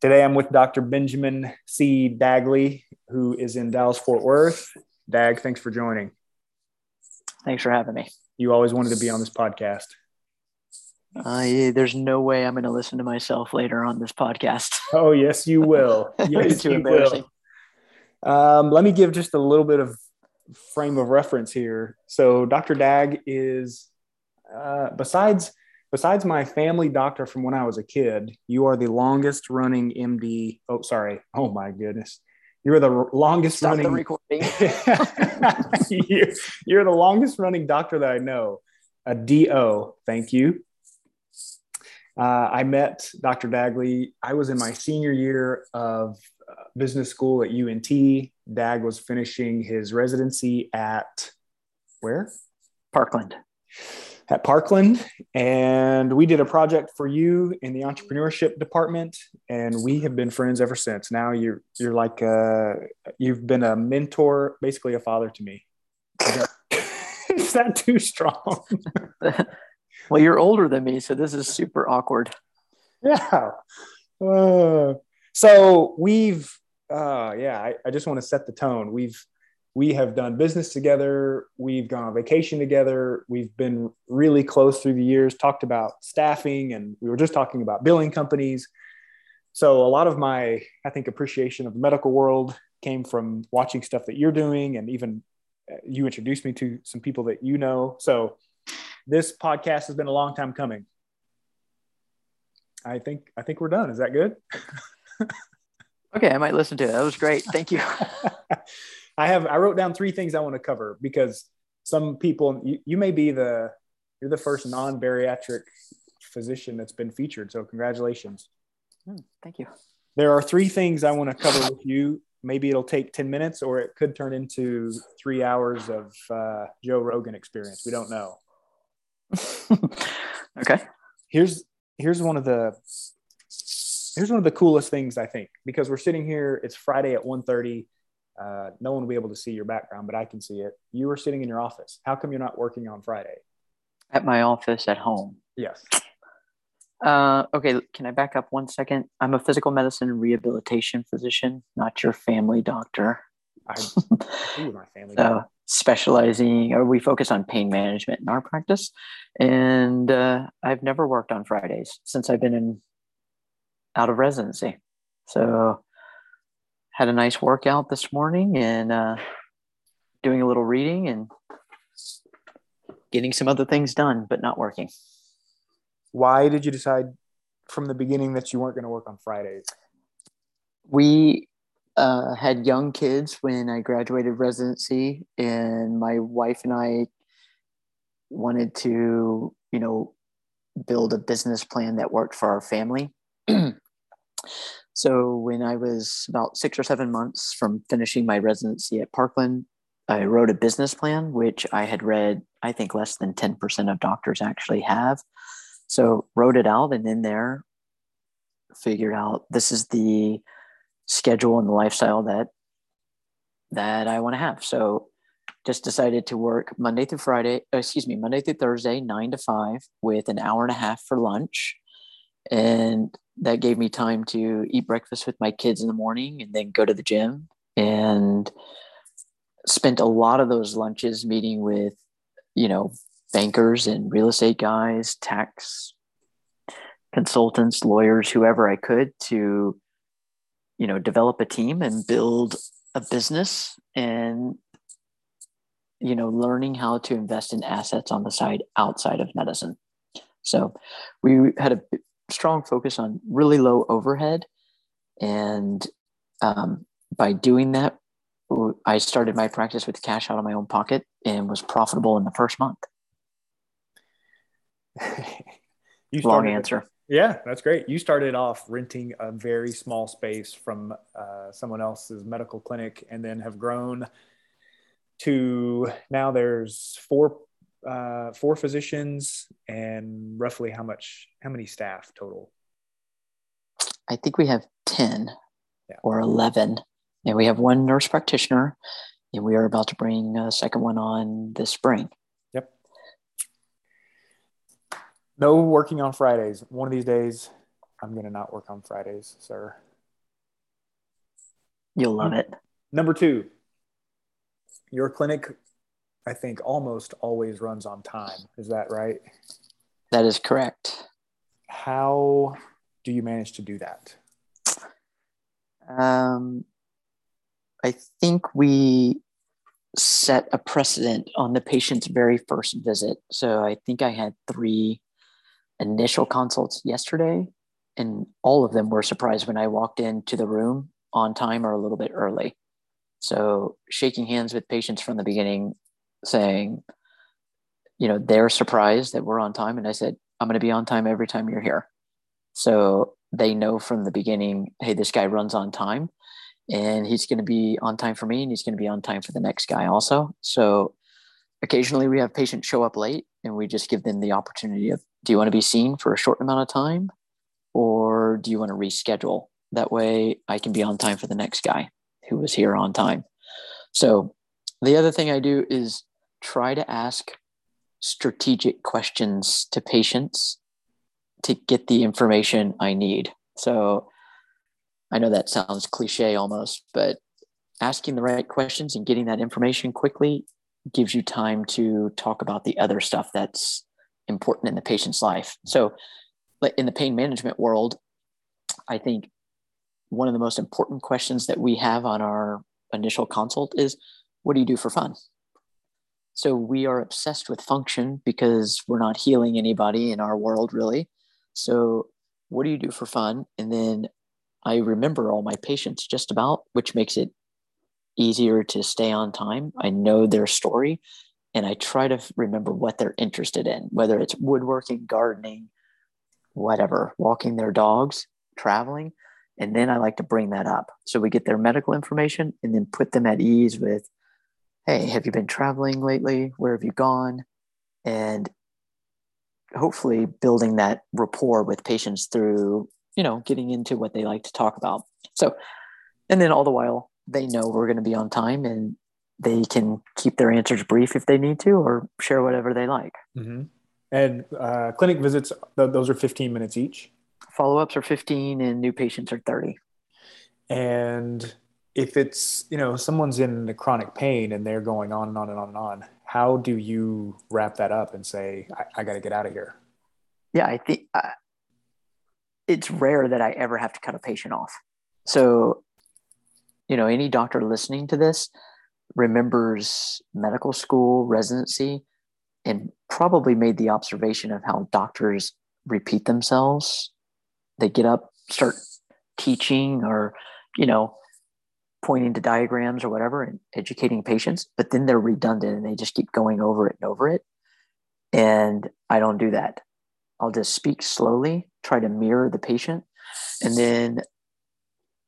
Today I'm with Dr. Benjamin C. Dagley, who is in Dallas, Fort Worth. Dag, thanks for joining. Thanks for having me. You always wanted to be on this podcast. Uh, yeah, there's no way I'm going to listen to myself later on this podcast. Oh, yes, you will. Yes, too embarrassing. Will. Um, let me give just a little bit of frame of reference here. So, Dr. Dag is, uh, besides besides my family doctor from when I was a kid, you are the longest running MD. Oh, sorry. Oh my goodness. You're the longest Stop running. the recording. you're, you're the longest running doctor that I know. A DO. Thank you. Uh, I met Dr. Dagley. I was in my senior year of uh, business school at UNT. Dag was finishing his residency at where? Parkland at Parkland, and we did a project for you in the entrepreneurship department, and we have been friends ever since. Now you're you're like uh, you've been a mentor, basically a father to me. Is that too strong? well, you're older than me, so this is super awkward. Yeah. Uh, so we've, uh, yeah, I, I just want to set the tone. We've we have done business together. We've gone on vacation together. We've been really close through the years, talked about staffing, and we were just talking about billing companies. So, a lot of my, I think, appreciation of the medical world came from watching stuff that you're doing, and even uh, you introduced me to some people that you know. So, this podcast has been a long time coming. I think I think we're done. Is that good? okay, I might listen to it. That was great. Thank you. I have I wrote down three things I want to cover because some people you, you may be the you're the first non-bariatric physician that's been featured. So congratulations. Hmm, thank you. There are three things I want to cover with you. Maybe it'll take 10 minutes or it could turn into three hours of uh, Joe Rogan experience. We don't know. okay. Here's here's one of the here's one of the coolest things I think because we're sitting here. It's Friday at 1:30 uh, no one will be able to see your background, but I can see it. You are sitting in your office. How come you're not working on Friday? At my office at home. Yes. Uh, okay, can I back up one second? I'm a physical medicine rehabilitation physician, not your family doctor. I, my family. so specializing, or we focus on pain management in our practice, and uh, I've never worked on Fridays since I've been in out of residency. So had a nice workout this morning and uh, doing a little reading and getting some other things done, but not working. Why did you decide from the beginning that you weren't going to work on Fridays? We uh, had young kids when I graduated residency, and my wife and I wanted to, you know, build a business plan that worked for our family. So when I was about six or seven months from finishing my residency at Parkland, I wrote a business plan, which I had read, I think less than 10% of doctors actually have. So wrote it out and in there figured out this is the schedule and the lifestyle that that I want to have. So just decided to work Monday through Friday, excuse me, Monday through Thursday, nine to five, with an hour and a half for lunch. And that gave me time to eat breakfast with my kids in the morning and then go to the gym and spent a lot of those lunches meeting with you know bankers and real estate guys tax consultants lawyers whoever i could to you know develop a team and build a business and you know learning how to invest in assets on the side outside of medicine. So we had a strong focus on really low overhead. And um, by doing that, I started my practice with cash out of my own pocket and was profitable in the first month. you Long answer. Yeah, that's great. You started off renting a very small space from uh, someone else's medical clinic and then have grown to now there's four uh, four physicians and roughly how much how many staff total? I think we have 10 yeah. or 11 and we have one nurse practitioner and we are about to bring a second one on this spring. Yep. No working on fridays. One of these days i'm going to not work on fridays sir. You'll love it. Number two, your clinic, I think, almost always runs on time. Is that right? That is correct. How do you manage to do that? Um, I think we set a precedent on the patient's very first visit. So I think I had three initial consults yesterday, and all of them were surprised when I walked into the room on time or a little bit early. So shaking hands with patients from the beginning, saying, you know, they're surprised that we're on time. And I said, I'm going to be on time every time you're here. So they know from the beginning, hey, this guy runs on time and he's going to be on time for me and he's going to be on time for the next guy also. So occasionally we have patients show up late and we just give them the opportunity of do you want to be seen for a short amount of time or do you want to reschedule? That way I can be on time for the next guy who was here on time. So the other thing I do is try to ask strategic questions to patients to get the information I need. So I know that sounds cliche almost, but asking the right questions and getting that information quickly gives you time to talk about the other stuff that's important in the patient's life. So, in the pain management world, I think one of the most important questions that we have on our initial consult is what do you do for fun? So, we are obsessed with function because we're not healing anybody in our world, really. So, what do you do for fun? And then I remember all my patients just about, which makes it easier to stay on time. I know their story and I try to remember what they're interested in, whether it's woodworking, gardening, whatever, walking their dogs, traveling. And then I like to bring that up. So we get their medical information and then put them at ease with, hey, have you been traveling lately? Where have you gone? And hopefully building that rapport with patients through you know, getting into what they like to talk about. So, and then all the while, they know we're going to be on time and they can keep their answers brief if they need to or share whatever they like. Mm-hmm. And uh, clinic visits, th- those are 15 minutes each. Follow ups are 15 and new patients are 30. And if it's, you know, someone's in the chronic pain and they're going on and on and on and on, how do you wrap that up and say, I, I got to get out of here? Yeah, I think uh, it's rare that I ever have to cut a patient off. So, you know, any doctor listening to this remembers medical school residency and probably made the observation of how doctors repeat themselves. They get up, start teaching or, you know, pointing to diagrams or whatever and educating patients, but then they're redundant and they just keep going over it and over it. And I don't do that. I'll just speak slowly, try to mirror the patient. And then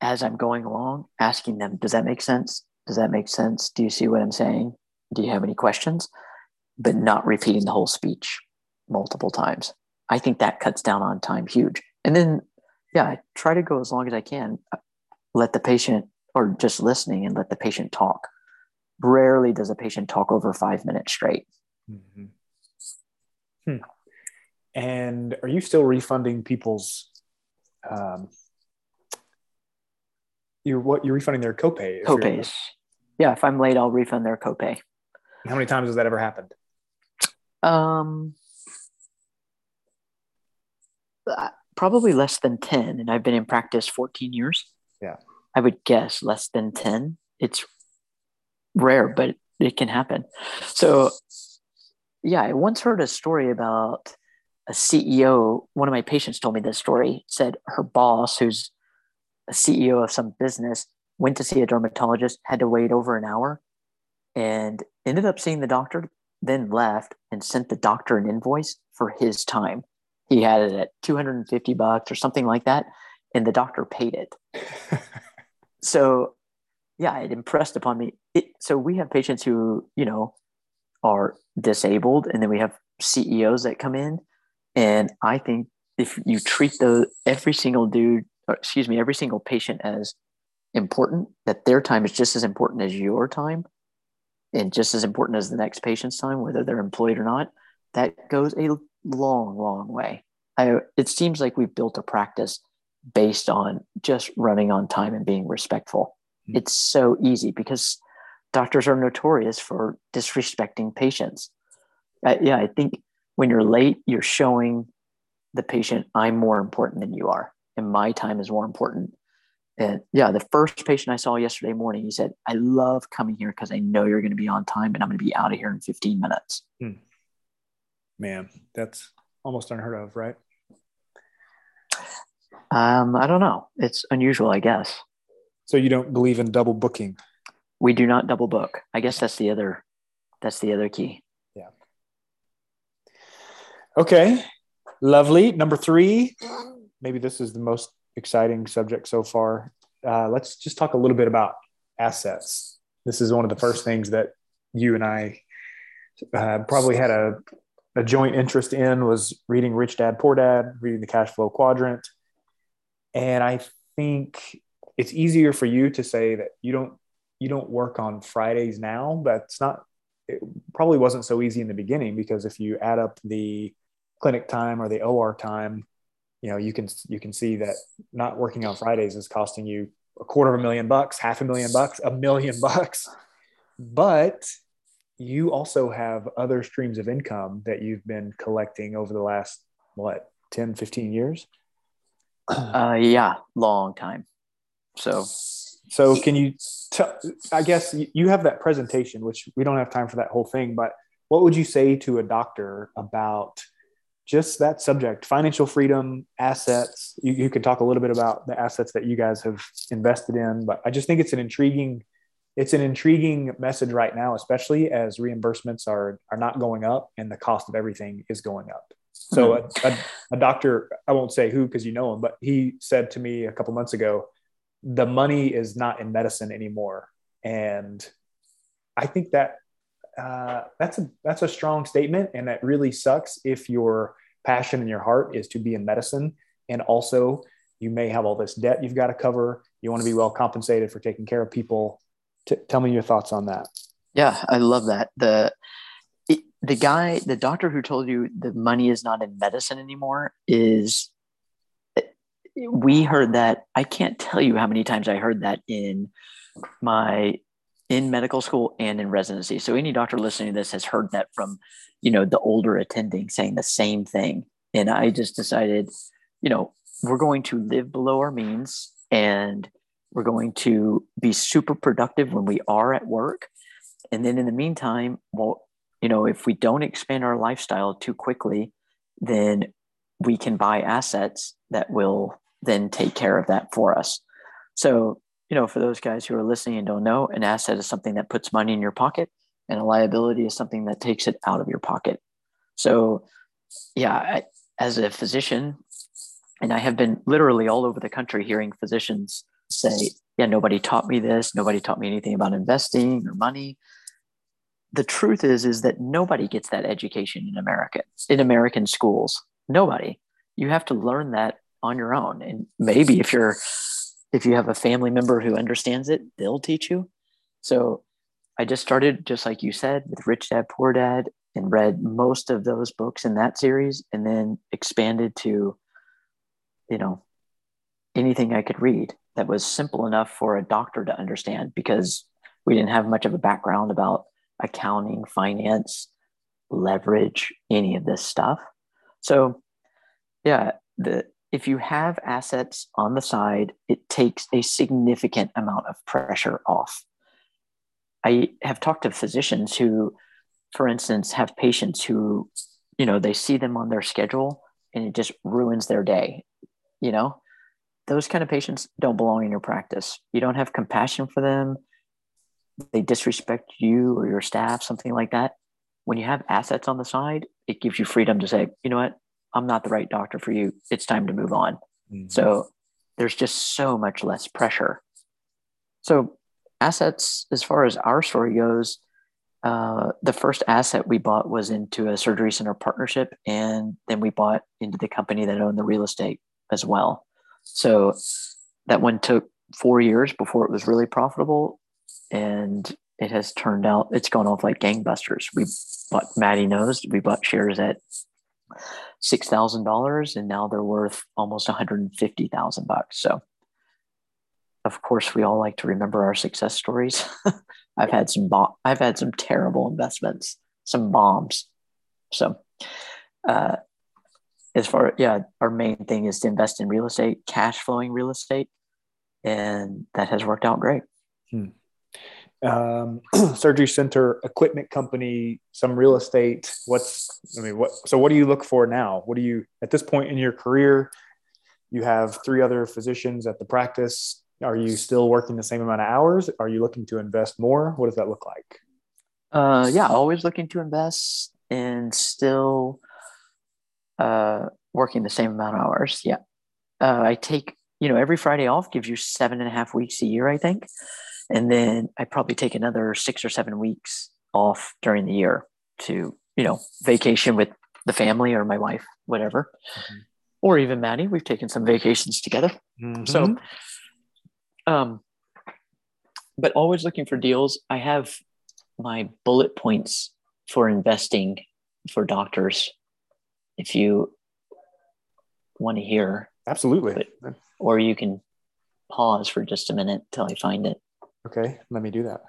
as I'm going along, asking them, does that make sense? Does that make sense? Do you see what I'm saying? Do you have any questions? But not repeating the whole speech multiple times. I think that cuts down on time huge. And then, yeah, I try to go as long as I can. Let the patient, or just listening and let the patient talk. Rarely does a patient talk over five minutes straight. Mm-hmm. Hmm. And are you still refunding people's um, you're what you're refunding their copay? Copays. Yeah, if I'm late, I'll refund their copay. How many times has that ever happened? Um, uh, probably less than 10. And I've been in practice 14 years. I would guess less than 10. It's rare, but it can happen. So, yeah, I once heard a story about a CEO, one of my patients told me this story, said her boss, who's a CEO of some business, went to see a dermatologist, had to wait over an hour, and ended up seeing the doctor, then left and sent the doctor an invoice for his time. He had it at 250 bucks or something like that, and the doctor paid it. so, yeah, it impressed upon me. It, so we have patients who, you know, are disabled, and then we have CEOs that come in and I think if you treat the every single dude, excuse me, every single patient as important, that their time is just as important as your time and just as important as the next patient's time, whether they're employed or not, that goes a long, long way. I, it seems like we've built a practice based on just running on time and being respectful. Mm-hmm. It's so easy because doctors are notorious for disrespecting patients. Uh, yeah, I think when you're late, you're showing the patient, I'm more important than you are, and my time is more important. And yeah, the first patient I saw yesterday morning, he said, I love coming here because I know you're going to be on time and I'm going to be out of here in 15 minutes. Hmm. Man, that's almost unheard of, right? Um, I don't know. It's unusual, I guess. So you don't believe in double booking? We do not double book. I guess that's the other that's the other key. Yeah. Okay. Lovely. Number three. Maybe this is the most exciting subject so far. Uh, let's just talk a little bit about assets. This is one of the first things that you and I uh, probably had a, a joint interest in was reading Rich Dad Poor Dad, reading the Cash Flow Quadrant, and I think it's easier for you to say that you don't you don't work on Fridays now, it's not. It probably wasn't so easy in the beginning because if you add up the clinic time or the OR time, you know you can you can see that not working on Fridays is costing you a quarter of a million bucks, half a million bucks, a million bucks. But you also have other streams of income that you've been collecting over the last what 10 15 years uh yeah long time. So so can you tell i guess you have that presentation which we don't have time for that whole thing but what would you say to a doctor about just that subject financial freedom assets? You, you could talk a little bit about the assets that you guys have invested in but i just think it's an intriguing it's an intriguing message right now especially as reimbursements are are not going up and the cost of everything is going up so mm-hmm. a, a, a doctor i won't say who because you know him but he said to me a couple months ago the money is not in medicine anymore and i think that uh, that's a that's a strong statement, and that really sucks if your passion and your heart is to be in medicine, and also you may have all this debt you've got to cover. You want to be well compensated for taking care of people. T- tell me your thoughts on that. Yeah, I love that. the The guy, the doctor who told you the money is not in medicine anymore, is we heard that. I can't tell you how many times I heard that in my in medical school and in residency. So any doctor listening to this has heard that from, you know, the older attending saying the same thing. And I just decided, you know, we're going to live below our means and we're going to be super productive when we are at work. And then in the meantime, well, you know, if we don't expand our lifestyle too quickly, then we can buy assets that will then take care of that for us. So you know, for those guys who are listening and don't know, an asset is something that puts money in your pocket, and a liability is something that takes it out of your pocket. So, yeah, I, as a physician, and I have been literally all over the country hearing physicians say, Yeah, nobody taught me this. Nobody taught me anything about investing or money. The truth is, is that nobody gets that education in America, in American schools. Nobody. You have to learn that on your own. And maybe if you're if you have a family member who understands it, they'll teach you. So I just started, just like you said, with Rich Dad Poor Dad and read most of those books in that series and then expanded to, you know, anything I could read that was simple enough for a doctor to understand because we didn't have much of a background about accounting, finance, leverage, any of this stuff. So, yeah, the if you have assets on the side, it takes a significant amount of pressure off. I have talked to physicians who, for instance, have patients who, you know, they see them on their schedule and it just ruins their day. You know, those kind of patients don't belong in your practice. You don't have compassion for them. They disrespect you or your staff, something like that. When you have assets on the side, it gives you freedom to say, you know what, I'm not the right doctor for you. It's time to move on. Mm-hmm. So there's just so much less pressure. So assets, as far as our story goes, uh, the first asset we bought was into a surgery center partnership, and then we bought into the company that owned the real estate as well. So that one took four years before it was really profitable, and it has turned out it's gone off like gangbusters. We bought Maddie knows we bought shares at six thousand dollars, and now they're worth almost one hundred and fifty thousand bucks. So, of course, we all like to remember our success stories. I've had some bomb, I've had some terrible investments, some bombs. So, uh, as far yeah, our main thing is to invest in real estate, cash flowing real estate, and that has worked out great. Hmm. Um, surgery center, equipment company, some real estate. What's I mean, what? So, what do you look for now? What do you at this point in your career? You have three other physicians at the practice. Are you still working the same amount of hours? Are you looking to invest more? What does that look like? Uh, yeah, always looking to invest and still uh, working the same amount of hours. Yeah. Uh, I take, you know, every Friday off gives you seven and a half weeks a year, I think. And then I probably take another six or seven weeks off during the year to, you know, vacation with the family or my wife, whatever. Mm-hmm or even Maddie. We've taken some vacations together. Mm-hmm. So, um, but always looking for deals. I have my bullet points for investing for doctors. If you want to hear, absolutely. But, or you can pause for just a minute till I find it. Okay, let me do that.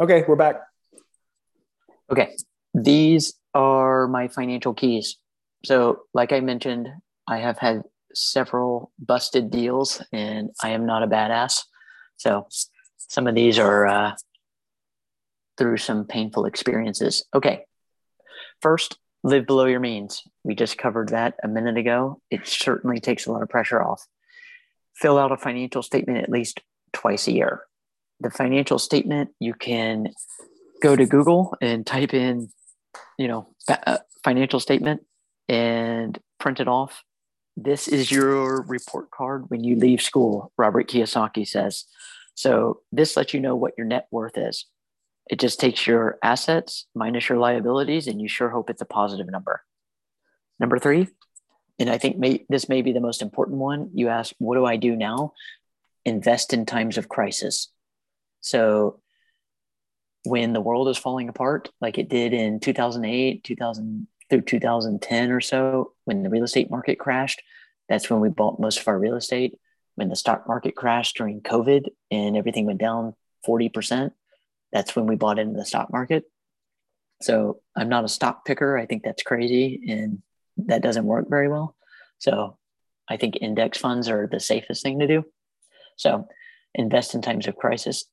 Okay, we're back. Okay, these are my financial keys. So, like I mentioned, I have had several busted deals and I am not a badass. So, some of these are uh, through some painful experiences. Okay. First, live below your means. We just covered that a minute ago. It certainly takes a lot of pressure off. Fill out a financial statement at least twice a year. The financial statement, you can go to Google and type in you know uh, financial statement and print it off. This is your report card when you leave school robert kiyosaki says. So this lets you know what your net worth is. It just takes your assets minus your liabilities and you sure hope it's a positive number. Number three and i think may, this may be the most important one you ask what do i do now invest in times of crisis so when the world is falling apart, like it did in 2008, 2000 through 2010 or so, when the real estate market crashed, that's when we bought most of our real estate. When the stock market crashed during COVID and everything went down 40%, that's when we bought into the stock market. So I'm not a stock picker. I think that's crazy and that doesn't work very well. So I think index funds are the safest thing to do. So invest in times of crisis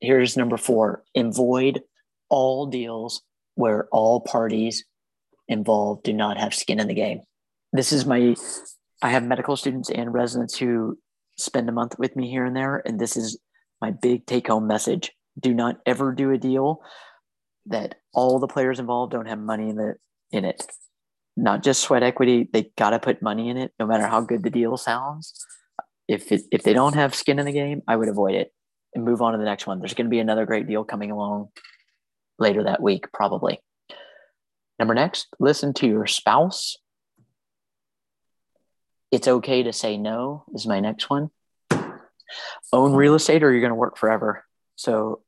here's number four avoid all deals where all parties involved do not have skin in the game. This is my, I have medical students and residents who spend a month with me here and there. And this is my big take home message. Do not ever do a deal that all the players involved don't have money in the in it. Not just sweat equity, they got to put money in it no matter how good the deal sounds. If it, if they don't have skin in the game, I would avoid it and move on to the next one. There's going to be another great deal coming along later that week, probably. Number next, listen to your spouse. It's okay to say no, is my next one. Own real estate or you're going to work forever. So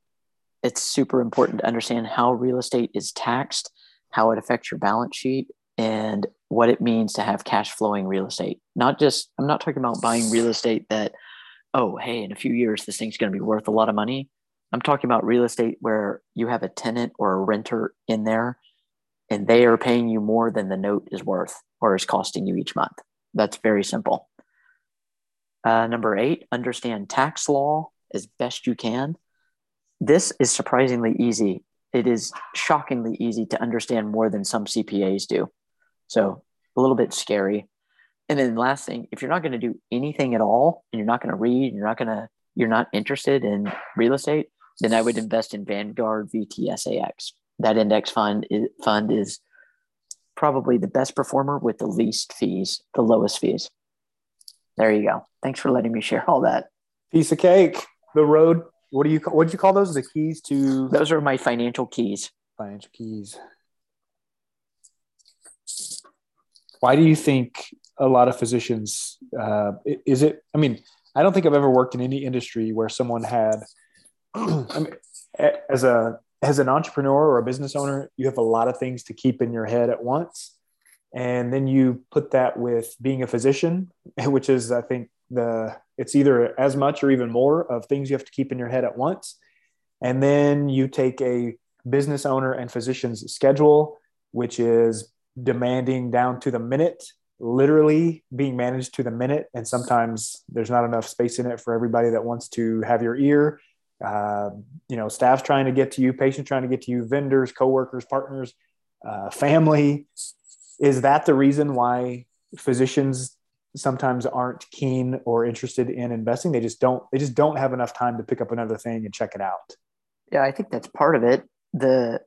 it's super important to understand how real estate is taxed, how it affects your balance sheet, and what it means to have cash flowing real estate. Not just, I'm not talking about buying real estate that oh, hey, in a few years, this thing's going to be worth a lot of money. I'm talking about real estate where you have a tenant or a renter in there and they are paying you more than the note is worth or is costing you each month. That's very simple. Uh, number eight, understand tax law as best you can. This is surprisingly easy. It is shockingly easy to understand more than some CPAs do. So a little bit scary. And then the last thing, if you're not going to do anything at all and you're not going to read, you're not going to, you're not interested in real estate, then I would invest in Vanguard VTSAX. That index fund is, fund is probably the best performer with the least fees, the lowest fees. There you go. Thanks for letting me share all that. Piece of cake. The road. What do you what do you call those? The keys to those are my financial keys. Financial keys. Why do you think a lot of physicians uh, is it i mean i don't think i've ever worked in any industry where someone had I mean, as a as an entrepreneur or a business owner you have a lot of things to keep in your head at once. And then you put that with being a physician, which is I think the it's either as much or even more of things you have to keep in your head at once, and then you take a business owner and physician's schedule, which is demanding down to the minute literally being managed to the minute. And sometimes there's not enough space in it for everybody that wants to have your ear. Uh, you know staff's trying to get to you patients trying to get to you vendors coworkers partners uh, family. Is that the reason why physicians sometimes aren't keen or interested in investing? They just don't they just don't have enough time to pick up another thing and check it out. Yeah i think that's part of it. The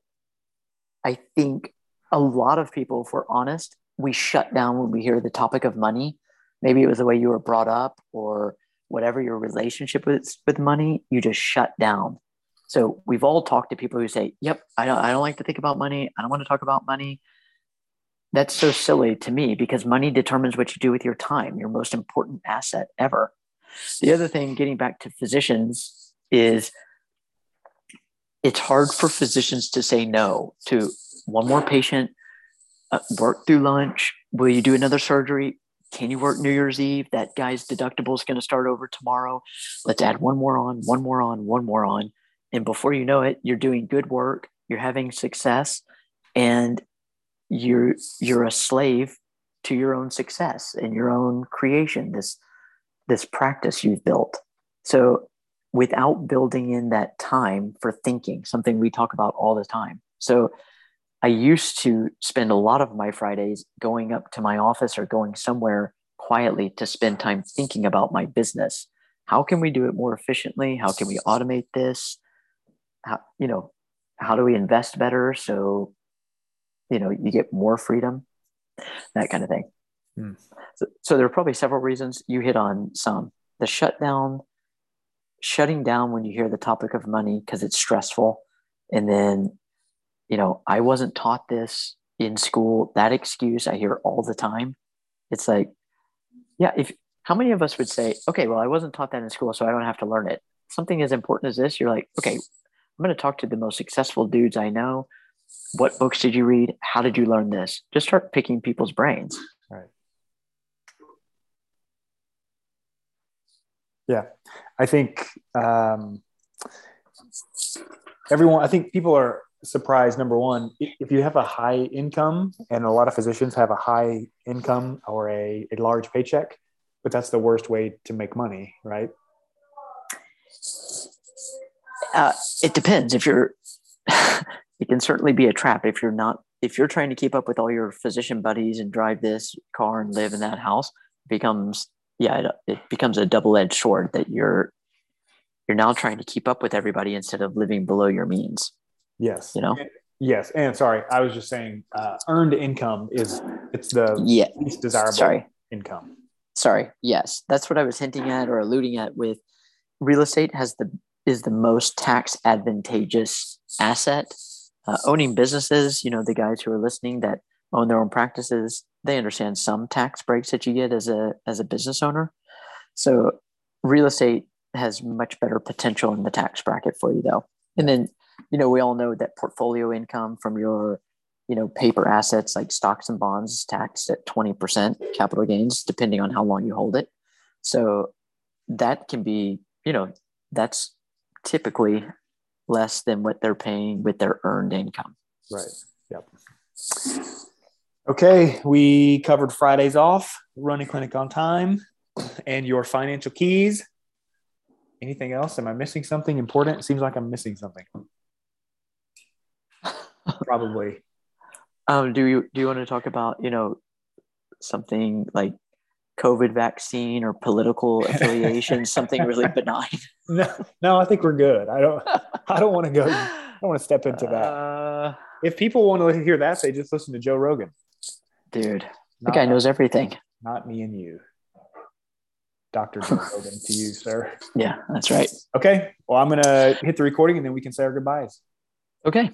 i think a lot of people if we're honest we shut down when we hear the topic of money. Maybe it was the way you were brought up or whatever your relationship with with money, you just shut down. So we've all talked to people who say, "Yep, I don't, I don't like to think about money. I don't want to talk about money." That's so silly to me because money determines what you do with your time, your most important asset ever. The other thing, getting back to physicians, is it's hard for physicians to say no to one more patient, uh, work through lunch. Will you do another surgery? Can you work New Year's Eve? That guy's deductible is going to start over tomorrow. Let's add one more on, one more on, one more on. And before you know it, you're doing good work, you're having success, and you're you're a slave to your own success and your own creation, this this practice you've built. So without building in that time for thinking, something we talk about all the time. So I used to spend a lot of my Fridays going up to my office or going somewhere quietly to spend time thinking about my business. How can we do it more efficiently? How can we automate this? How, you know, how do we invest better so, you know, you get more freedom? That kind of thing. Hmm. So, so there are probably several reasons. You hit on some. The shutdown, shutting down when you hear the topic of money because it's stressful, and then you know, I wasn't taught this in school. That excuse I hear all the time. It's like, yeah, if how many of us would say, okay, well, I wasn't taught that in school, so I don't have to learn it. Something as important as this, you're like, okay, I'm going to talk to the most successful dudes I know. What books did you read? How did you learn this? Just start picking people's brains. Right. Yeah, I think um, everyone. I think people are surprise number one if you have a high income and a lot of physicians have a high income or a, a large paycheck but that's the worst way to make money right? Uh, it depends. If you're it can certainly be a trap if you're not if you're trying to keep up with all your physician buddies and drive this car and live in that house it becomes yeah it, it becomes a double-edged sword that you're you're now trying to keep up with everybody instead of living below your means Yes. You know? Yes. And sorry, I was just saying uh, earned income is it's the yeah. least desirable sorry. income. Sorry. Yes. That's what I was hinting at or alluding at with real estate has the is the most tax advantageous asset. Uh, owning businesses, you know, the guys who are listening that own their own practices, they understand some tax breaks that you get as a as a business owner. So real estate has much better potential in the tax bracket for you though. And then you know, we all know that portfolio income from your, you know, paper assets like stocks and bonds is taxed at 20% capital gains, depending on how long you hold it. So that can be, you know, that's typically less than what they're paying with their earned income. Right. Yep. Okay, we covered Fridays off, running clinic on time, and your financial keys. Anything else? Am I missing something important? It seems like I'm missing something probably. Um, do you do you want to talk about you know something like COVID vaccine or political affiliation, something really benign? No, no, I think we're good. I don't. I don't want to go. I don't want to step into that. Uh, if people want to hear that, they just listen to Joe Rogan. Dude, the guy knows everything. Not me and you. Dr. Joe Rogan to you, sir. Yeah, that's right. Okay. Well, I'm going to hit the recording and then we can say our goodbyes. Okay.